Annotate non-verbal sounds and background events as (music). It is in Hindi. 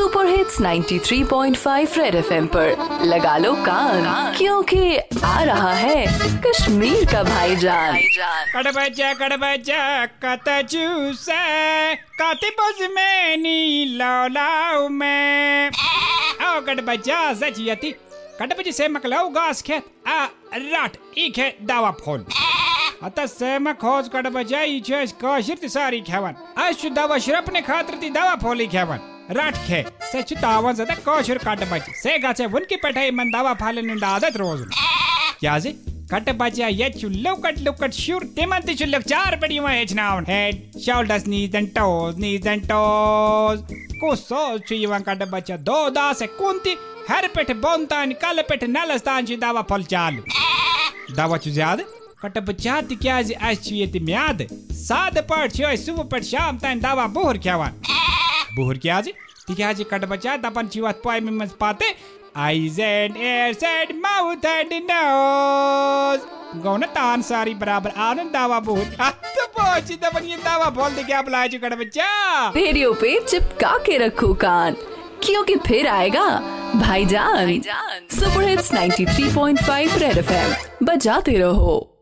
सुपर हिट्स 93.5 रेड एफएम पर। लगा लो कान, क्योंकि आ रहा है कश्मीर का भाईजान। कड़बजा कड़बजा कत चूसे में नी आओ कड़बजा कड़बजी से गास खेत। आ दावा से खोज कड़बजा काशिर सारी खेवन। अश दावा शरप खातिर ती दावा फोली खेवन। राट खे उनकी पठाई मन दावा निंदा आदत रोज। क्या कट बचा ये चुल्लो कट लुकट शूर तिमन ति चुल्लो चार बड़ी वहाँ हेचनाउन head shoulders, knees and toes, knees and toes को सो चुई वहाँ कट बचा दो दा से कुंती। हर पेट बोंतान, कल पेट नलस्तान ची दावा फल चालू। दावा चु ज़्यादा? कट बचा ति क्या जी आज चुई ति म्याद। साद सुबह पट शाम तान दावा बुहर ख्यावान। बुहर क्या जी ति क्या जी कट बचा दपन चिवात पाई में मस पाते। Eyes and ears and mouth and nose गौन तान सारी बराबर आनंद दावा (laughs) बहुत तो पहुँची दबन ये दावा बोल दे क्या बुलाया चुका बच्चा रेडियो पे चिपका के रखो कान क्योंकि फिर आएगा भाईजान। सुपर हिट्स 93.5 रेड एफएम बजाते रहो।